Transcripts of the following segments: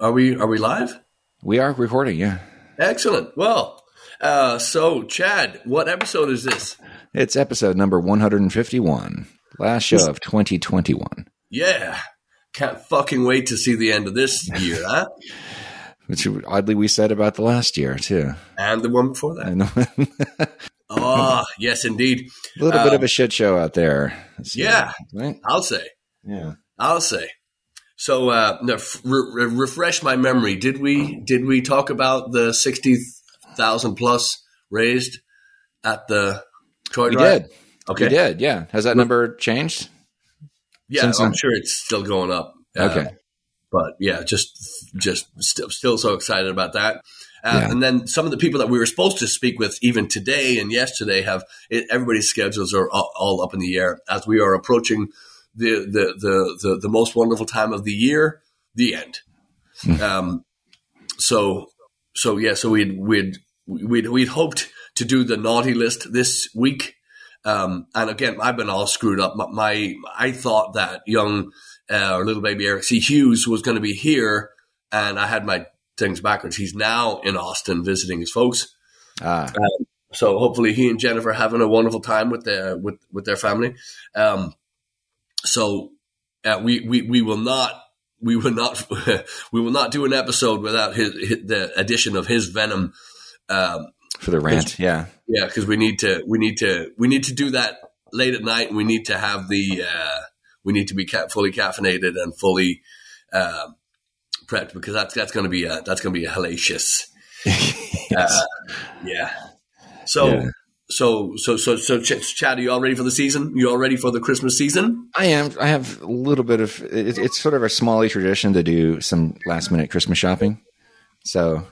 Are we are we live? We are recording, yeah. Excellent. Well, uh, so Chad, what episode is this? It's episode number 151, last show of 2021. Yeah. Can't fucking wait to see the end of this year, huh? Which oddly we said about the last year too. And the one before that. Oh, yes, indeed. a little bit Um, of a shit show out there. Yeah. right? I'll say. Yeah. I'll say. So, uh, no, re- re- refresh my memory. Did we did we talk about the sixty thousand plus raised at the Troy We Drive? did. Okay. We did. Yeah. Has that number changed? Yeah, Since I'm then? sure it's still going up. Uh, Okay. but yeah, just just still still so excited about that. Uh, Yeah. And then some of the people that we were supposed to speak with even today and yesterday have it, everybody's schedules are all, all up in the air as we are approaching the the, the the the most wonderful time of the year, the end. Hmm. Um, so so yeah, so we'd we'd we'd we'd hoped to do the naughty list this week. Um, and again, I've been all screwed up. My, my I thought that young uh, little baby Eric C. Hughes was going to be here, and I had my things backwards. He's now in Austin visiting his folks. Ah, So hopefully, he and Jennifer are having a wonderful time with their with with their family. Um, so uh, we we we will not we will not we will not do an episode without his, his the addition of his venom. Um, for the rant. Yeah. yeah, because we need to we need to we need to do that late at night, and we need to have the uh, we need to be ca- fully caffeinated and fully uh, prepped because that's that's going to be a, that's going to be a hellacious. Uh, yeah. So Yeah. So so so so Ch- Chad, are you all ready for the season? You all ready for the Christmas season? I am. I have a little bit of. It, it's sort of a smally tradition to do some last minute Christmas shopping. So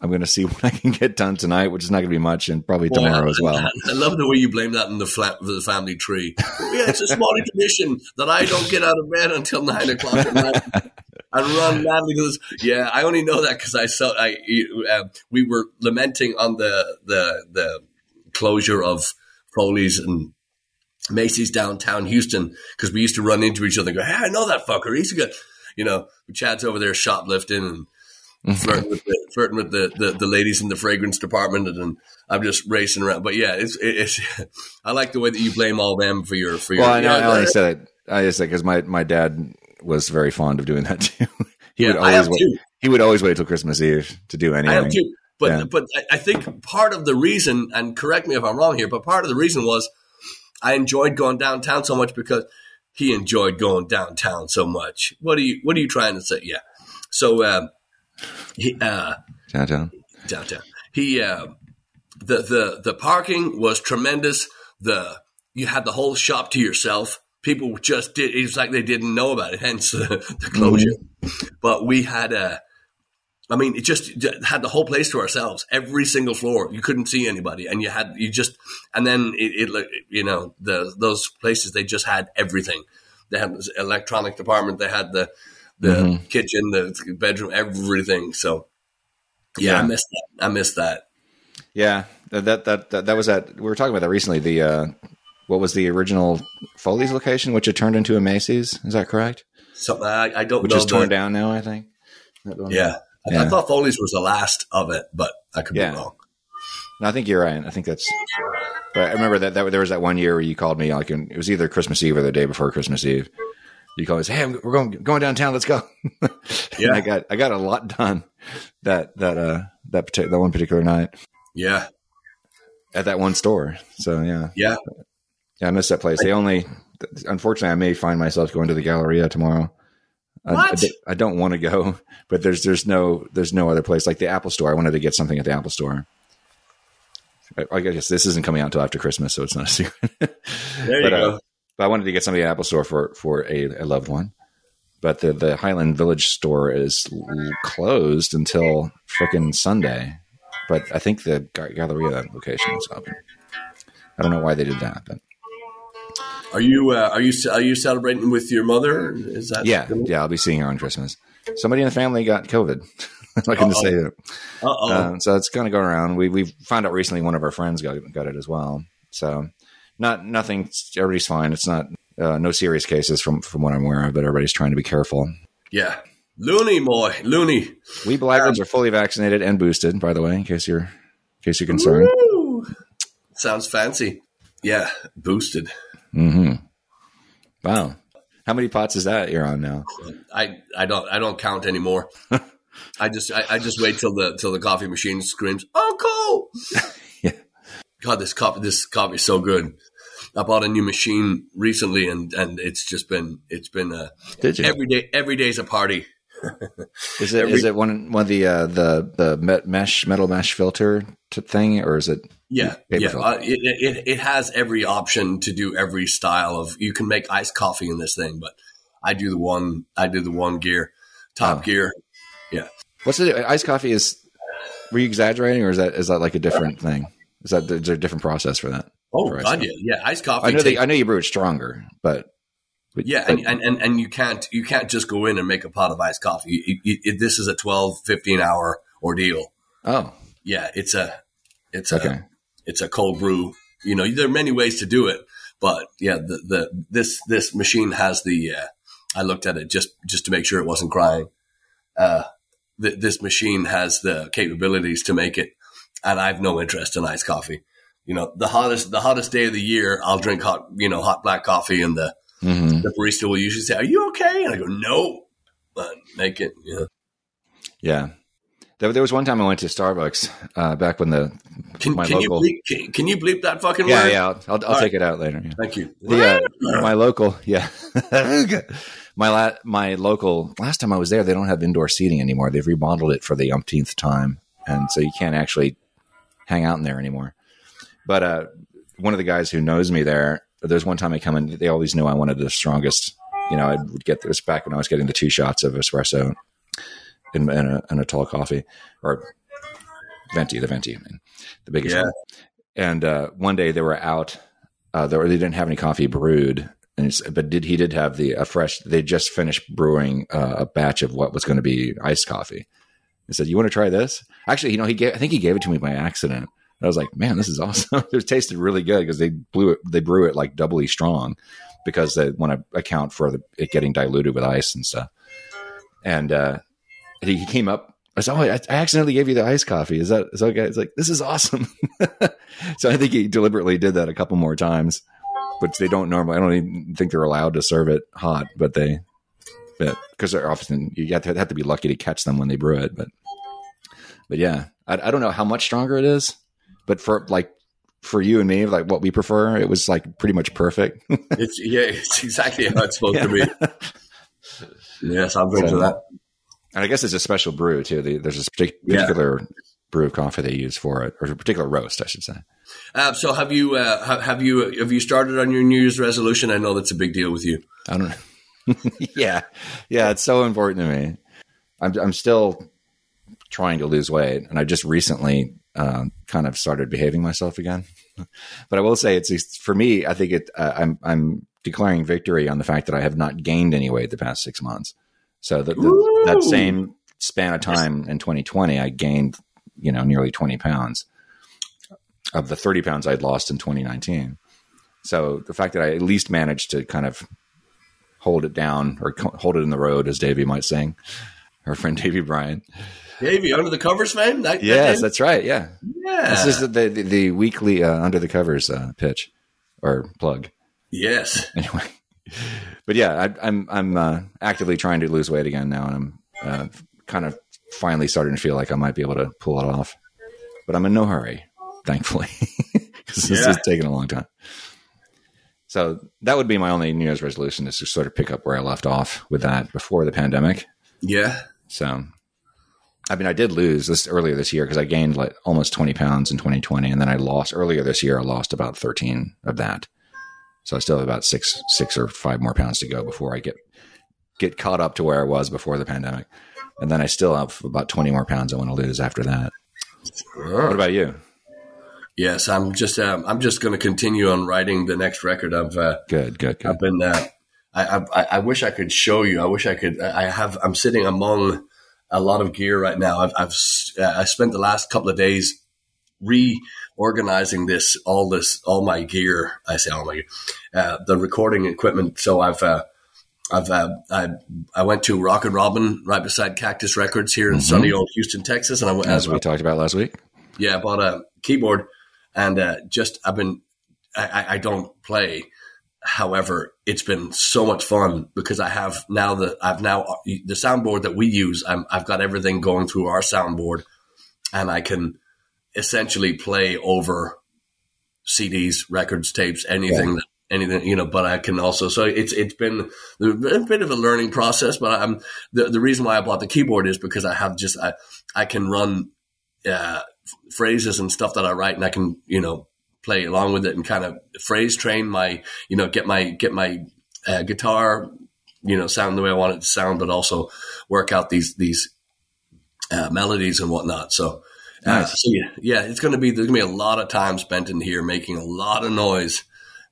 I'm going to see what I can get done tonight, which is not going to be much, and probably tomorrow as well. I love the way you blame that in the, flat, the family tree. yeah, it's a small tradition that I don't get out of bed until nine o'clock at night and run madly this. Yeah, I only know that because I saw. I uh, we were lamenting on the the the closure of Foley's and Macy's downtown Houston because we used to run into each other and go, "Hey, I know that fucker. He's a good." You know, Chad's over there shoplifting and mm-hmm. flirting with the flirting with the, the, the ladies in the fragrance department, and I'm just racing around. But yeah, it's it's. I like the way that you blame all them for your for your. Well, I, know, I only said it. I just said because my, my dad was very fond of doing that too. he yeah, would I always have wait, too. he would always wait till Christmas Eve to do I anything. have too. But Yeah. but I- I think part of the reason, and correct me if I'm wrong here, but part of the reason was I enjoyed going downtown so much because he enjoyed going downtown so much. What are you What are you trying to say? Yeah. So uh, he, uh, Downtown. downtown. He uh, the the the parking was tremendous. The you had the whole shop to yourself. People just did. It was like they didn't know about it. Hence the, the closure. But we had a. I mean, it just had the whole place to ourselves. Every single floor, you couldn't see anybody, and you had you just. And then it, it you know, the those places they just had everything. They had this electronic department. They had the the kitchen, the bedroom, everything. So yeah, I missed that. I missed that. Yeah, that, that that that was that. We were talking about that recently. The uh, what was the original Foley's location, which had turned into a Macy's? Is that correct? Something I, I don't Which know. is torn down now, I think. That one? Yeah. I, thought Foley's was the last of it, but I could Yeah. be wrong. No, I think you're right. I think that's. But I remember that, that there was that one year where you called me like it was either Christmas Eve or the day before Christmas Eve. You called me, and said, "Hey, we're going going downtown. Let's go." Yeah. I got I got a lot done that that uh that partic- that one particular night Yeah. at that one store. So yeah, Yeah. yeah, I missed that place. They only, unfortunately, I may find myself going to the Galleria tomorrow. I, I What? I don't want to go, but there's there's no there's no other place like the Apple Store. I wanted to get something at the Apple Store. I, I guess this isn't coming out until after Christmas, so it's not a secret. There but, you uh, go. but I wanted to get something at the Apple Store for for a, a loved one. But the the Highland Village store is closed until frickin' Sunday. But I think the Ga- Galleria location is open. I don't know why they did that, but Are you uh, are you are you celebrating with your mother? Is that yeah, yeah, I'll be seeing her on Christmas. Somebody in the family got COVID. i Uh-oh. say it. Uh. Um, so it's going to go around. We we found out recently one of our friends got got it as well. So not nothing. Everybody's fine. It's not uh, no serious cases from from what I'm aware of, but everybody's trying to be careful. yeah. Loony boy, loony. We blackguards are fully vaccinated and boosted, by the way, in case you're in case you're concerned. Woo! Sounds fancy. Yeah, boosted. Hmm Wow. How many pots is that you're on now? I, I don't I don't count anymore. I just I, I just wait till the till the coffee machine screams, Uncle. Yeah. God, this coffee this coffee is so good. I bought a new machine recently, and and it's just been it's been a Did you? every day every day's a party. Is it is it one one of the uh, the the met mesh metal mesh filter thing, or is it? Yeah, yeah. Uh, it, it it has every option to do every style of. You can make iced coffee in this thing, but I do the one. I do the one gear, top Oh. gear. Yeah what's the iced coffee? Is were you exaggerating, or is that is that like a different thing? Is that is there a different process for that? Oh For God, yeah, yeah. Iced coffee. I know takes- they, I know you brew it stronger, but, but Yeah, but- and, and, and, and you can't you can't just go in and make a pot of iced coffee. You- you- this is a 12, 15 hour ordeal. oh, Yeah, it's a it's a it's a cold brew. You know, there are many ways to do it, but yeah, the the this this machine has the. Uh, I looked at it just just to make sure it wasn't crying. Uh, th- this machine has the capabilities to make it, and I have no interest in iced coffee. You know, the hottest the hottest day of the year, I'll drink hot you know hot black coffee, and the hmm the barista will usually say, "Are you okay?" And I go, "No," but make it. Yeah. yeah. There, there was one time I went to Starbucks uh, back when the Can, My can you bleep, can, can you bleep that fucking yeah word? yeah I'll, I'll, I'll take it out later. Yeah. Thank you. The, uh, my local, yeah, my la- my local. Last time I was there, they don't have indoor seating anymore. They've remodeled it for the umpteenth time, and so you can't actually hang out in there anymore. But uh, one of the guys who knows me there, there's one time I come in, they always knew I wanted the strongest. You know, I would get this back when I was getting the two shots of espresso in, a, a tall coffee or venti, the venti, I mean, the biggest Yeah. one. And uh, one day they were out uh, they, they didn't have any coffee brewed, but did he did have the a fresh? They just finished brewing uh, a batch of what was going to be iced coffee. He said, "You want to try this?" Actually, you know, he gave, I think he gave it to me by accident. I was like, "Man, this is awesome!" it tasted really good because they blew it. They brew it like doubly strong because they want to account for the, it getting diluted with ice and stuff. And uh, he, he came up. I said, "Oh, I, I accidentally gave you the iced coffee. Is that is that okay?" It's like this is awesome. so I think he deliberately did that a couple more times, but they don't normally. I don't even think they're allowed to serve it hot, but they, but because they're often you have to, have to be lucky to catch them when they brew it. But but yeah, I, I don't know how much stronger it is, but for like for you and me, like what we prefer, it was like pretty much perfect. It's yeah, it's exactly how it's supposed to be. Yes, I'll drink So- to that. I guess it's a special brew too. The, there's a partic- Yeah. particular brew of coffee they use for it, or a particular roast, I should say. Uh, so have you uh, have, have you have you started on your New Year's resolution? I know that's a big deal with you. I don't know. yeah. Yeah. It's so important to me. I'm, I'm still trying to lose weight and I just recently um, kind of started behaving myself again. but I will say it's, for me, I think it, uh, I'm, I'm declaring victory on the fact that I have not gained any weight the past six months. So the, the, that same span of time in 2020, I gained, you know, nearly 20 pounds of the 30 pounds I'd lost in 2019. So the fact that I at least managed to kind of hold it down or hold it in the road, as Davey might sing, our friend Davey Bryan. Davey, under the covers fame. That, that Yes, name? that's right. Yeah, yeah. this is the the, the weekly uh, under the covers uh, pitch or plug. yes. Anyway, but yeah, I, I'm I'm uh, actively trying to lose weight again now, and I'm uh, kind of finally starting to feel like I might be able to pull it off. But I'm in no hurry, thankfully, because this Yeah. is taking a long time. So that would be my only New Year's resolution is to sort of pick up where I left off with that before the pandemic. Yeah. So, I mean, I did lose this earlier this year because I gained like almost 20 pounds in 2020. And then I lost earlier this year, I lost about 13 of that. So I still have about six, six or five more pounds to go before I get, get caught up to where I was before the pandemic. And then I still have about 20 more pounds I want to lose after that. What about you? Yes, I'm just um, I'm just going to continue on writing the next record. I've uh, Good, good, good. I've been uh, I, I I wish I could show you. I wish I could. I have I'm sitting among a lot of gear right now. I've I've uh, I spent the last couple of days reorganizing this all this all my gear. I say all my gear, uh, the recording equipment. So I've uh, I've uh, I I went to Rockin' Robin right beside Cactus Records here in mm-hmm. sunny old Houston, Texas, and I went as we talked about last week. Yeah, I bought a keyboard, and uh, just I've been I, I don't play. However, it's been so much fun because I have now the I've now the soundboard that we use. i have got everything going through our soundboard, and I can essentially play over CDs, records, tapes, anything yeah. that anything, you know, but I can also, so it's, it's been a bit of a learning process, but I'm, the, the reason why I bought the keyboard is because I have just, I, I can run, uh, phrases and stuff that I write and I can, you know, play along with it and kind of phrase train my, you know, get my, get my, uh, guitar, you know, sound the way I want it to sound, but also work out these, these, uh, melodies and whatnot. So, uh, so yeah, yeah, it's going to be, there's going to be a lot of time spent in here making a lot of noise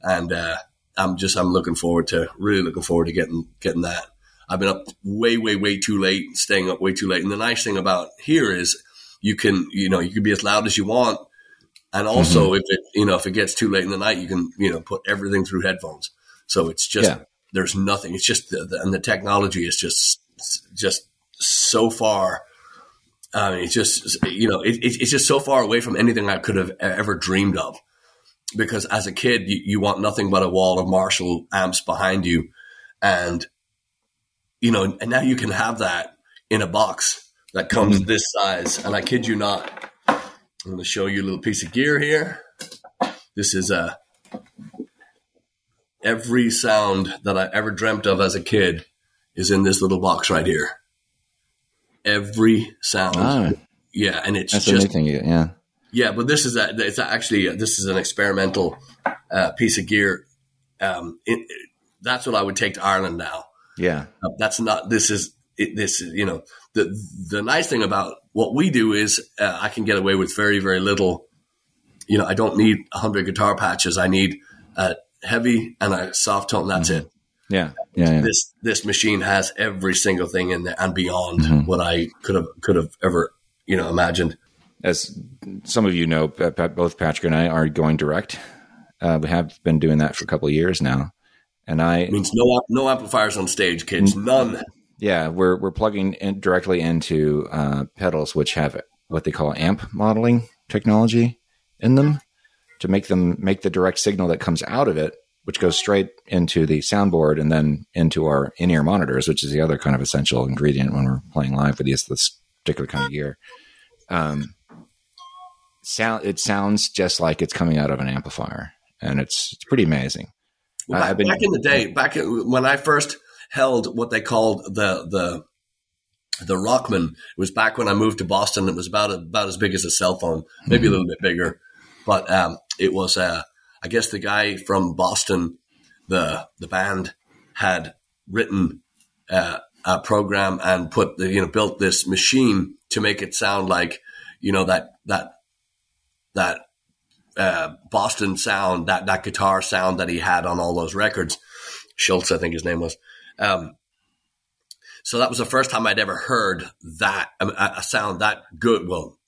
and uh, I'm just I'm looking forward to really looking forward to getting getting that. I've been up way way way too late, staying up way too late. And the nice thing about here is you can you know you can be as loud as you want, and also mm-hmm. if it you know if it gets too late in the night, you can you know put everything through headphones. So it's just yeah. there's nothing. It's just the, the, and the technology is just just so far. I mean, it's just you know it, it's just so far away from anything I could have ever dreamed of because as a kid, you, you, want nothing but a wall of Marshall amps behind you. And, you know, and now you can have that in a box that comes mm-hmm. this size. And I kid you not, I'm going to show you a little piece of gear here. This is a, every sound that I ever dreamt of as a kid is in this little box right here. Every sound. Ah, yeah. And it's just, amazing. Yeah yeah, but this is a, it's actually a, this is an experimental uh, piece of gear. Um, it, it, that's what I would take to Ireland now. Yeah, uh, that's not. This is it, this. You know, the the nice thing about what we do is uh, I can get away with very very little. You know, I don't need a hundred guitar patches. I need a heavy and a soft tone. That's mm-hmm. it. Yeah. yeah, yeah. This this machine has every single thing in there and beyond mm-hmm. what I could have could have ever you know imagined as some of you know, both Patrick and I are going direct. Uh, we have been doing that for a couple of years now, and I it means no no amplifiers on stage, kids, none. Yeah, we're we're plugging in directly into uh, pedals which have what they call amp modeling technology in them to make them make the direct signal that comes out of it, which goes straight into the soundboard and then into our in ear monitors, which is the other kind of essential ingredient when we're playing live with these this particular kind of gear. Um, sound it sounds just like it's coming out of an amplifier, and it's it's pretty amazing. Well, back, been, back, in the day, back when I first held what they called the the the Rockman, it was back when I moved to Boston. It was about about as big as a cell phone, maybe mm-hmm. a little bit bigger, but um, it was. Uh, I guess the guy from Boston, the the band had written uh, a program and put the you know built this machine to make it sound like you know that that that uh, Boston sound, that that guitar sound that he had on all those records. Schultz, I think his name was. Um, so that was the first time I'd ever heard that a, a, sound that good. Well,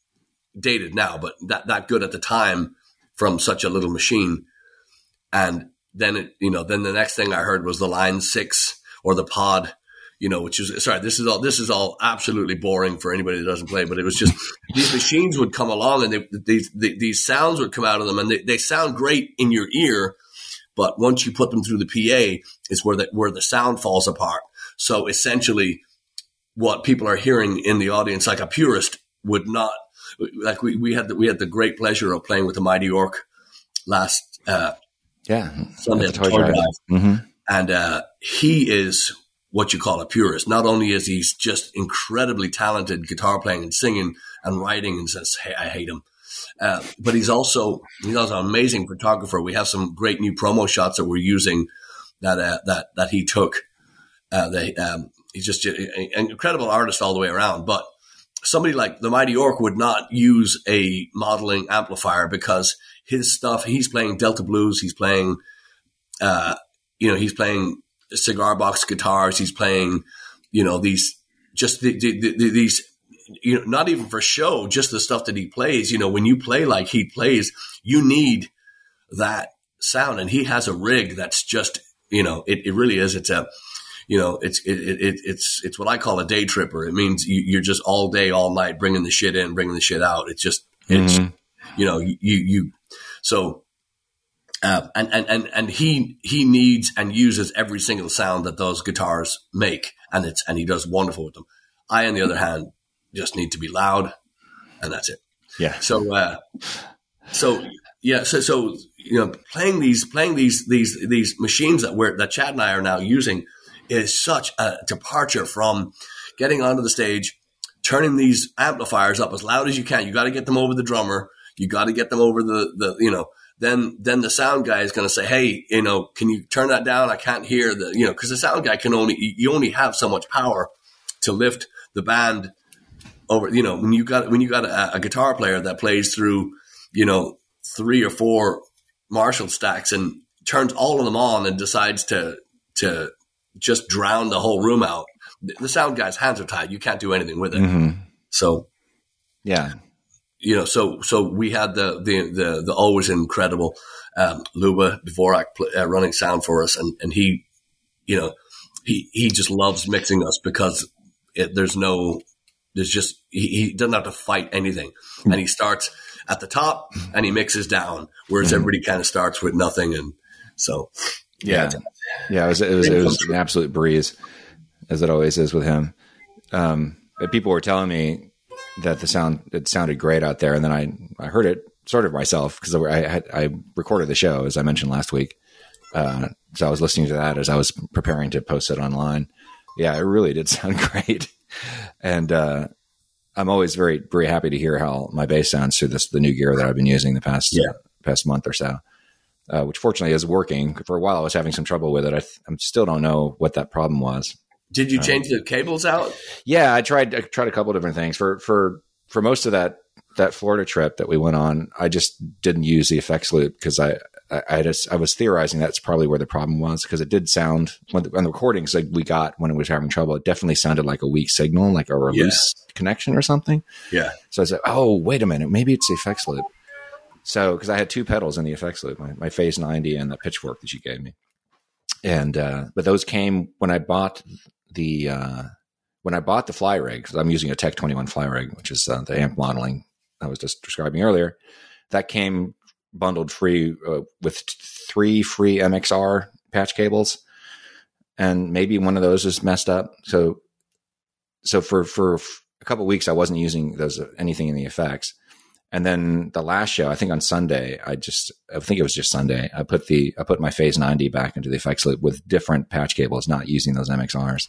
dated now, but that that good at the time from such a little machine. And then it, you know, then the next thing I heard was the Line Six or the Pod you know, which is sorry, this is all this is all absolutely boring for anybody that doesn't play, but it was just these machines would come along and they, these these sounds would come out of them and they, they sound great in your ear, but once you put them through the PA is where the where the sound falls apart. So essentially, what people are hearing in the audience, like a purist would not like we, we had the, we had the great pleasure of playing with the Mighty Orq last uh, yeah Sunday at the Toy Drive, mm-hmm. and uh, he is what you call a purist. Not only is he just incredibly talented guitar playing and singing and writing and says, Hey, I hate him. Uh, but he's also, he's also an amazing photographer. We have some great new promo shots that we're using that, uh, that, that he took. Uh, they, um, he's just an incredible artist all the way around. But somebody like the Mighty Orq would not use a modeling amplifier because his stuff, he's playing Delta blues. He's playing, uh, you know, he's playing cigar box guitars. He's playing, you know, these just the, the, the, these, you know, not even for show, just the stuff that he plays. You know, when you play like he plays, you need that sound, and he has a rig that's just, you know, it, it really is. It's a you know, it's it, it, it's it's what I call a day tripper. It means you, are just all day, all night, bringing the shit in, bringing the shit out. It's just it's mm-hmm. you know you you so. Uh, and, and, and, and he, he needs and uses every single sound that those guitars make. And it's, and he does wonderful with them. I, on the other hand, just need to be loud and that's it. Yeah. So, uh, so yeah, so so you know, playing these playing these these these machines that we're that Chad and I are now using is such a departure from getting onto the stage, turning these amplifiers up as loud as you can. You got to get them over the drummer. You got to get them over the the you know. Then then the sound guy is going to say, hey, you know, can you turn that down? I can't hear the you know because the sound guy can only you only have so much power to lift the band over. You know when you got when you got a, a guitar player that plays through you know three or four Marshall stacks and turns all of them on and decides to to just drown the whole room out. The sound guy's hands are tied. You can't do anything with it. Mm-hmm. So, yeah, you know, so so we had the the the, the always incredible um, Luba Dvorak uh, running sound for us, and and he, you know, he he just loves mixing us because it, there's no there's just he, he doesn't have to fight anything, and he starts at the top and he mixes down, whereas mm-hmm. everybody kind of starts with nothing. And so, yeah, yeah, it was, it was, it was an absolute breeze as it always is with him. Um, people were telling me that the sound, it sounded great out there. And then I, I heard it sort of myself because I had, I recorded the show as I mentioned last week. Uh, so I was listening to that as I was preparing to post it online. Yeah, it really did sound great. And, uh, I'm always very very happy to hear how my bass sounds through this the new gear that I've been using the past yeah. uh, past month or so. Uh, which fortunately is working. For a while, I was having some trouble with it. I, th- I still don't know what that problem was. Did you change um, the cables out? Yeah, I tried. I tried a couple different things for for for most of that that Florida trip that we went on. I just didn't use the effects loop because I I, I, just I was theorizing that's probably where the problem was because it did sound when the, when the recordings like we got when it was having trouble, it definitely sounded like a weak signal, like a loose yeah. connection or something. Yeah. So I said, oh wait a minute, maybe it's the effects loop. So because I had two pedals in the effects loop, my, my Phase ninety and the Pitchfork that you gave me, and uh, but those came when I bought the uh, when I bought the fly rig. Because I'm using a Tech Twenty One fly rig, which is uh, the amp modeling I was just describing earlier. That came bundled free uh, with three free MXR patch cables, and maybe one of those is messed up. So, so for for a couple weeks, I wasn't using those uh, anything in the effects. And then the last show, I think on Sunday, I just I think it was just Sunday. I put the I put my Phase 90 back into the effects loop with different patch cables, not using those MXRs.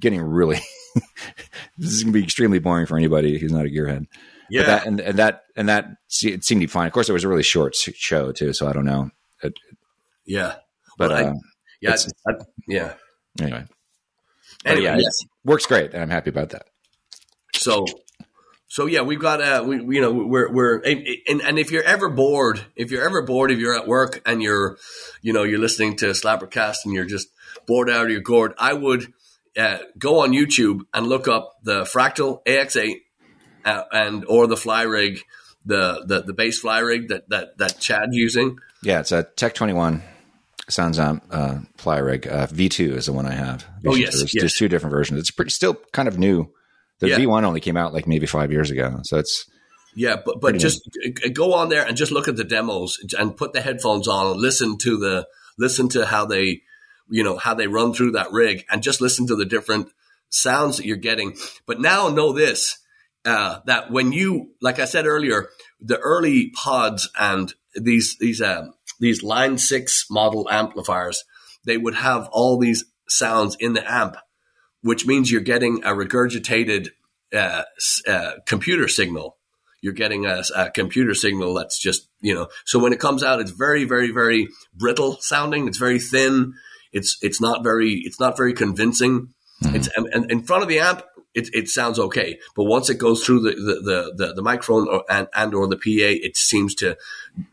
Getting really this is gonna be extremely boring for anybody who's not a gearhead. Yeah, that, and, and that and that it seemed to be fine. Of course, it was a really short show too, so I don't know. It, yeah, but well, uh, yeah, I, yeah. Anyway, anyway yeah, yes. works great, and I'm happy about that. So, so yeah, we've got uh, we you know we're we're and and if you're ever bored, if you're ever bored, if you're at work and you're, you know, you're listening to Slappercast and you're just bored out of your gourd, I would. Uh, go on YouTube and look up the Fractal AX8 uh, and or the fly rig, the the the bass fly rig that that that Chad's using. Yeah, it's a Tech Twenty One Sounds uh, fly rig. Uh, V two is the one I have. V2. Oh yes, there's, yes. there's two different versions. It's pretty still kind of new. The V one only came out like maybe five years ago, so it's yeah, but but just new. go on there and just look at the demos and put the headphones on and listen to the listen to how they you know how they run through that rig and just listen to the different sounds that you're getting. But now know this: uh, that when you, like I said earlier, the early pods and these these um, these line six model amplifiers, they would have all these sounds in the amp, which means you're getting a regurgitated uh, uh, computer signal. You're getting a, a, computer signal that's just you know. So when it comes out, it's very very very brittle sounding. It's very thin. It's it's not very it's not very convincing. Mm-hmm. It's and, and in front of the amp, it, it sounds okay. But once it goes through the, the, the, the, the microphone or, and, and or the PA, it seems to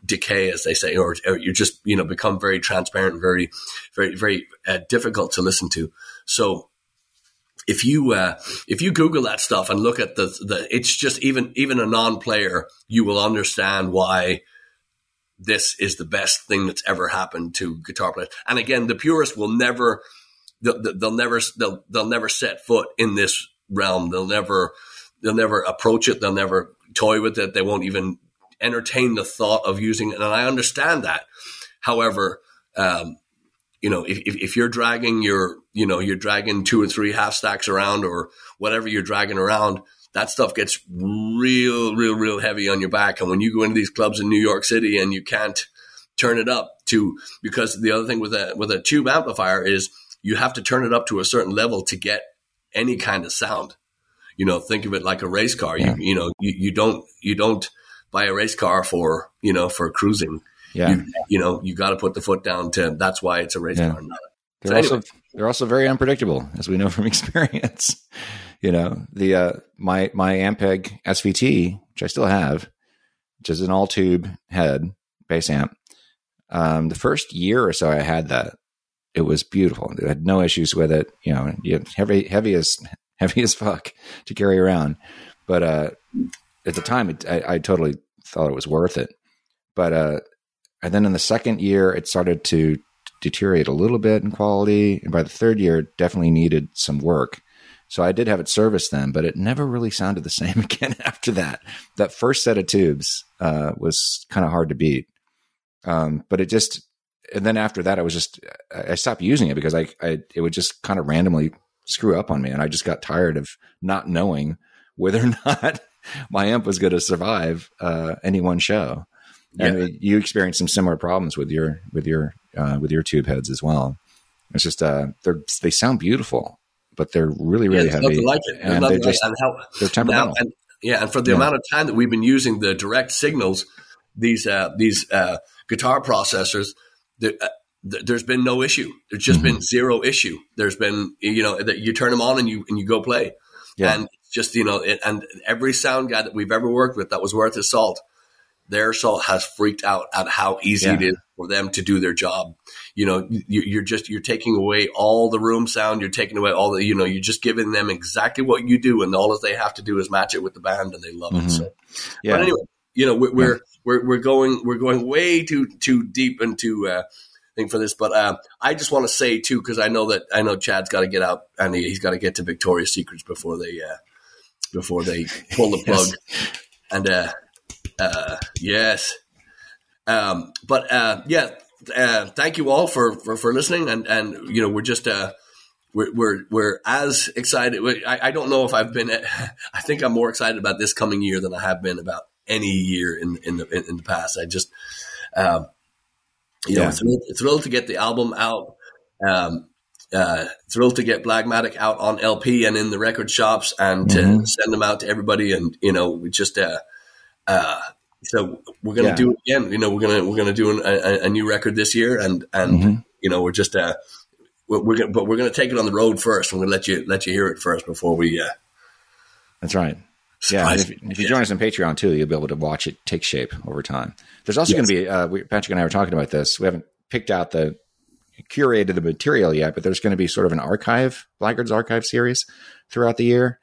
decay, as they say, or, or you just, you know, become very transparent, very, very, very uh, difficult to listen to. So if you uh, if you Google that stuff and look at the the, it's just even even a non-player, you will understand why this is the best thing that's ever happened to guitar players. And again, the purist will never they'll, they'll never they'll they'll never set foot in this realm. They'll never they'll never approach it. They'll never toy with it. They won't even entertain the thought of using it. And I understand that. However, um, you know, if, if you're dragging your, you know, you're dragging two or three half stacks around or whatever you're dragging around, that stuff gets real, real, real heavy on your back. And when you go into these clubs in New York City and you can't turn it up to, because the other thing with a, with a tube amplifier is you have to turn it up to a certain level to get any kind of sound. You know, think of it like a race car. You, you know, you, you don't, you don't buy a race car for, you know, for cruising Yeah. you, you know, you got to put the foot down to. That's why it's a race Yeah. car. Not, They're So also anyway. they're also very unpredictable, as we know from experience. you know, the uh, my my Ampeg SVT, which I still have, which is an all tube head bass amp. Um, the first year or so I had that, it was beautiful. I had no issues with it. You know, heavy heavy as heavy as fuck to carry around, but uh, at the time, it, I, I totally thought it was worth it. But uh, and then in the second year, it started to deteriorate a little bit in quality. And by the third year, it definitely needed some work. So I did have it serviced then, but it never really sounded the same again after that. That first set of tubes uh, was kind of hard to beat. Um, but it just, and then after that, I was just, I stopped using it because I, I, it would just kind of randomly screw up on me. And I just got tired of not knowing whether or not my amp was going to survive uh, any one show. And you experienced some similar problems with your with your uh, with your tube heads as well. It's just uh, they're they sound beautiful, but they're really really yeah, heavy, like it. And they're just and how, they're now, temperamental. and, yeah, and for the Yeah. amount of time that we've been using the direct signals, these uh, these uh, guitar processors, the, uh, there's been no issue. There's just Mm-hmm. been zero issue. There's been you know that you turn them on and you and you go play, Yeah. and just you know it, and every sound guy that we've ever worked with that was worth his salt. Their salt has freaked out at how easy it Yeah. is for them to do their job. You know, you, you're just you're taking away all the room sound. You're taking away all the you know. You're just giving them exactly what you do, and all that they have to do is match it with the band, and they love it. Mhm. So, yeah, but anyway, you know, we're we're, we're we're going we're going way too too deep into uh, thing for this. But uh, I just want to say too, because I know that I know Chad's got to get out and he, he's got to get to Victoria's Secrets before they uh, before they pull the plug. Yes. And uh, uh, yes, um, but uh, yeah, uh, thank you all for, for for listening. And and you know, we're just uh, we're we're we're as excited. I, I don't know if I've been. I think I'm more excited about this coming year than I have been about any year in in the in, the past. I just, um, you know, thrilled, thrilled to get the album out. Um, uh, thrilled to get Blackmatic out on LP and in the record shops and to Mhm. send them out to everybody. And you know, we just uh, uh, so we're gonna Yeah. do it again. You know, we're gonna we're gonna do an, a, a new record this year, and and Mhm. you know, we're just uh, we're, we're gonna, but we're gonna take it on the road first. We're gonna let you let you hear it first before we uh, that's right. Yeah, if, if you join us on Patreon too, you'll be able to watch it take shape over time. There's also Yes. going to be uh, we, Patrick and I were talking about this. We haven't picked out the curated the material yet, but there's going to be sort of an archive, Blackguards archive series throughout the year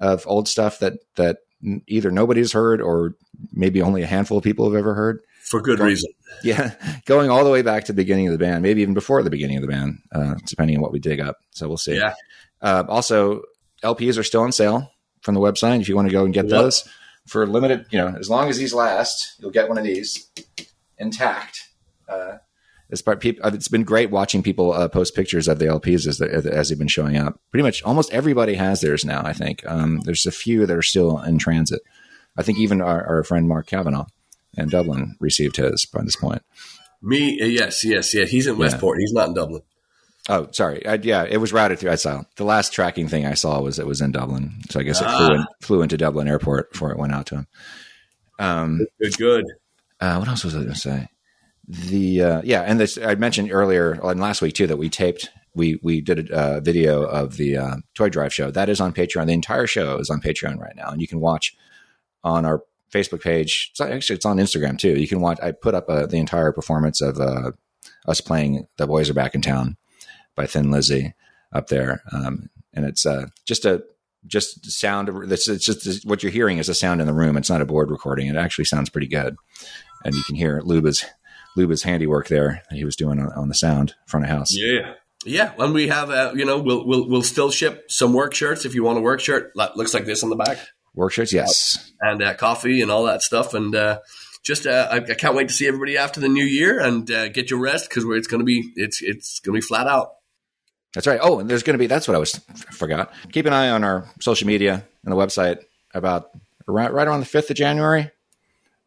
of old stuff that that either nobody's heard or maybe only a handful of people have ever heard. for good reason. Yeah, going all the way back to the beginning of the band, maybe even before the beginning of the band, uh, depending on what we dig up. So we'll see. Yeah, Uh, also, LPs are still on sale from the website. If you want to go and get Yep. those for limited, you know, as long as these last, you'll get one of these intact. Uh, as part, peop- uh, it's been great watching people uh, post pictures of the LPs as, they, as they've been showing up. Pretty much, almost everybody has theirs now. I think um, there's a few that are still in transit. I think even our, our friend Mark Kavanaugh in Dublin received his by this point. me. Yes, yes, yeah. He's in Westport. He's not in Dublin. Oh, sorry. I, yeah, it was routed through. I saw the last tracking thing I saw was it was in Dublin, so I guess it flew, in, flew into Dublin Airport before it went out to him. Um, Good, good. uh, what else was I going to say? The uh, yeah, and this I mentioned earlier and last week too that we taped. We we did a uh, video of the uh, Toy Drive show that is on Patreon. The entire show is on Patreon right now, and you can watch on our Facebook page. It's actually it's on Instagram too. You can watch. I put up uh, the entire performance of uh, us playing "The Boys Are Back in Town" by Thin Lizzy up there, um, and it's uh, just a just sound. That's it's just what you're hearing is a sound in the room. It's not a board recording. It actually sounds pretty good, and you can hear Luba's Luba's handiwork there that he was doing on, on the sound front of house. Yeah, Yeah, when we have, uh, you know, we'll we'll we'll still ship some work shirts if you want a work shirt. That looks like this on the back, Work shirts, yes. and uh, coffee and all that stuff. And uh, just, uh, I, I can't wait to see everybody after the new year and uh, get your rest because it's going to be it's it's going to be flat out. That's right. Oh, and there's going to be. That's what I was forgot. Keep an eye on our social media and the website about right, right around the fifth of January.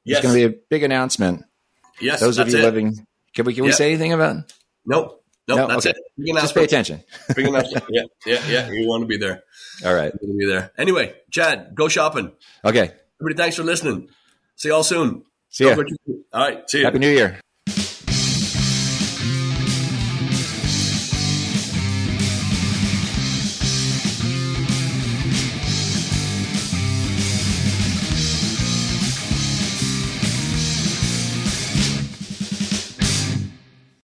Yes, There's going to be a big announcement. yes. Those of you it. living, can we can we say anything about? it? Nope, nope. No? that's Okay. it. Just pay attention. Yeah, yeah, yeah. You want to be there. All right. You want to be there. Anyway, Chad, go shopping. Okay. Everybody, thanks for listening. See y'all soon. See ya. All right. See you. Happy New Year.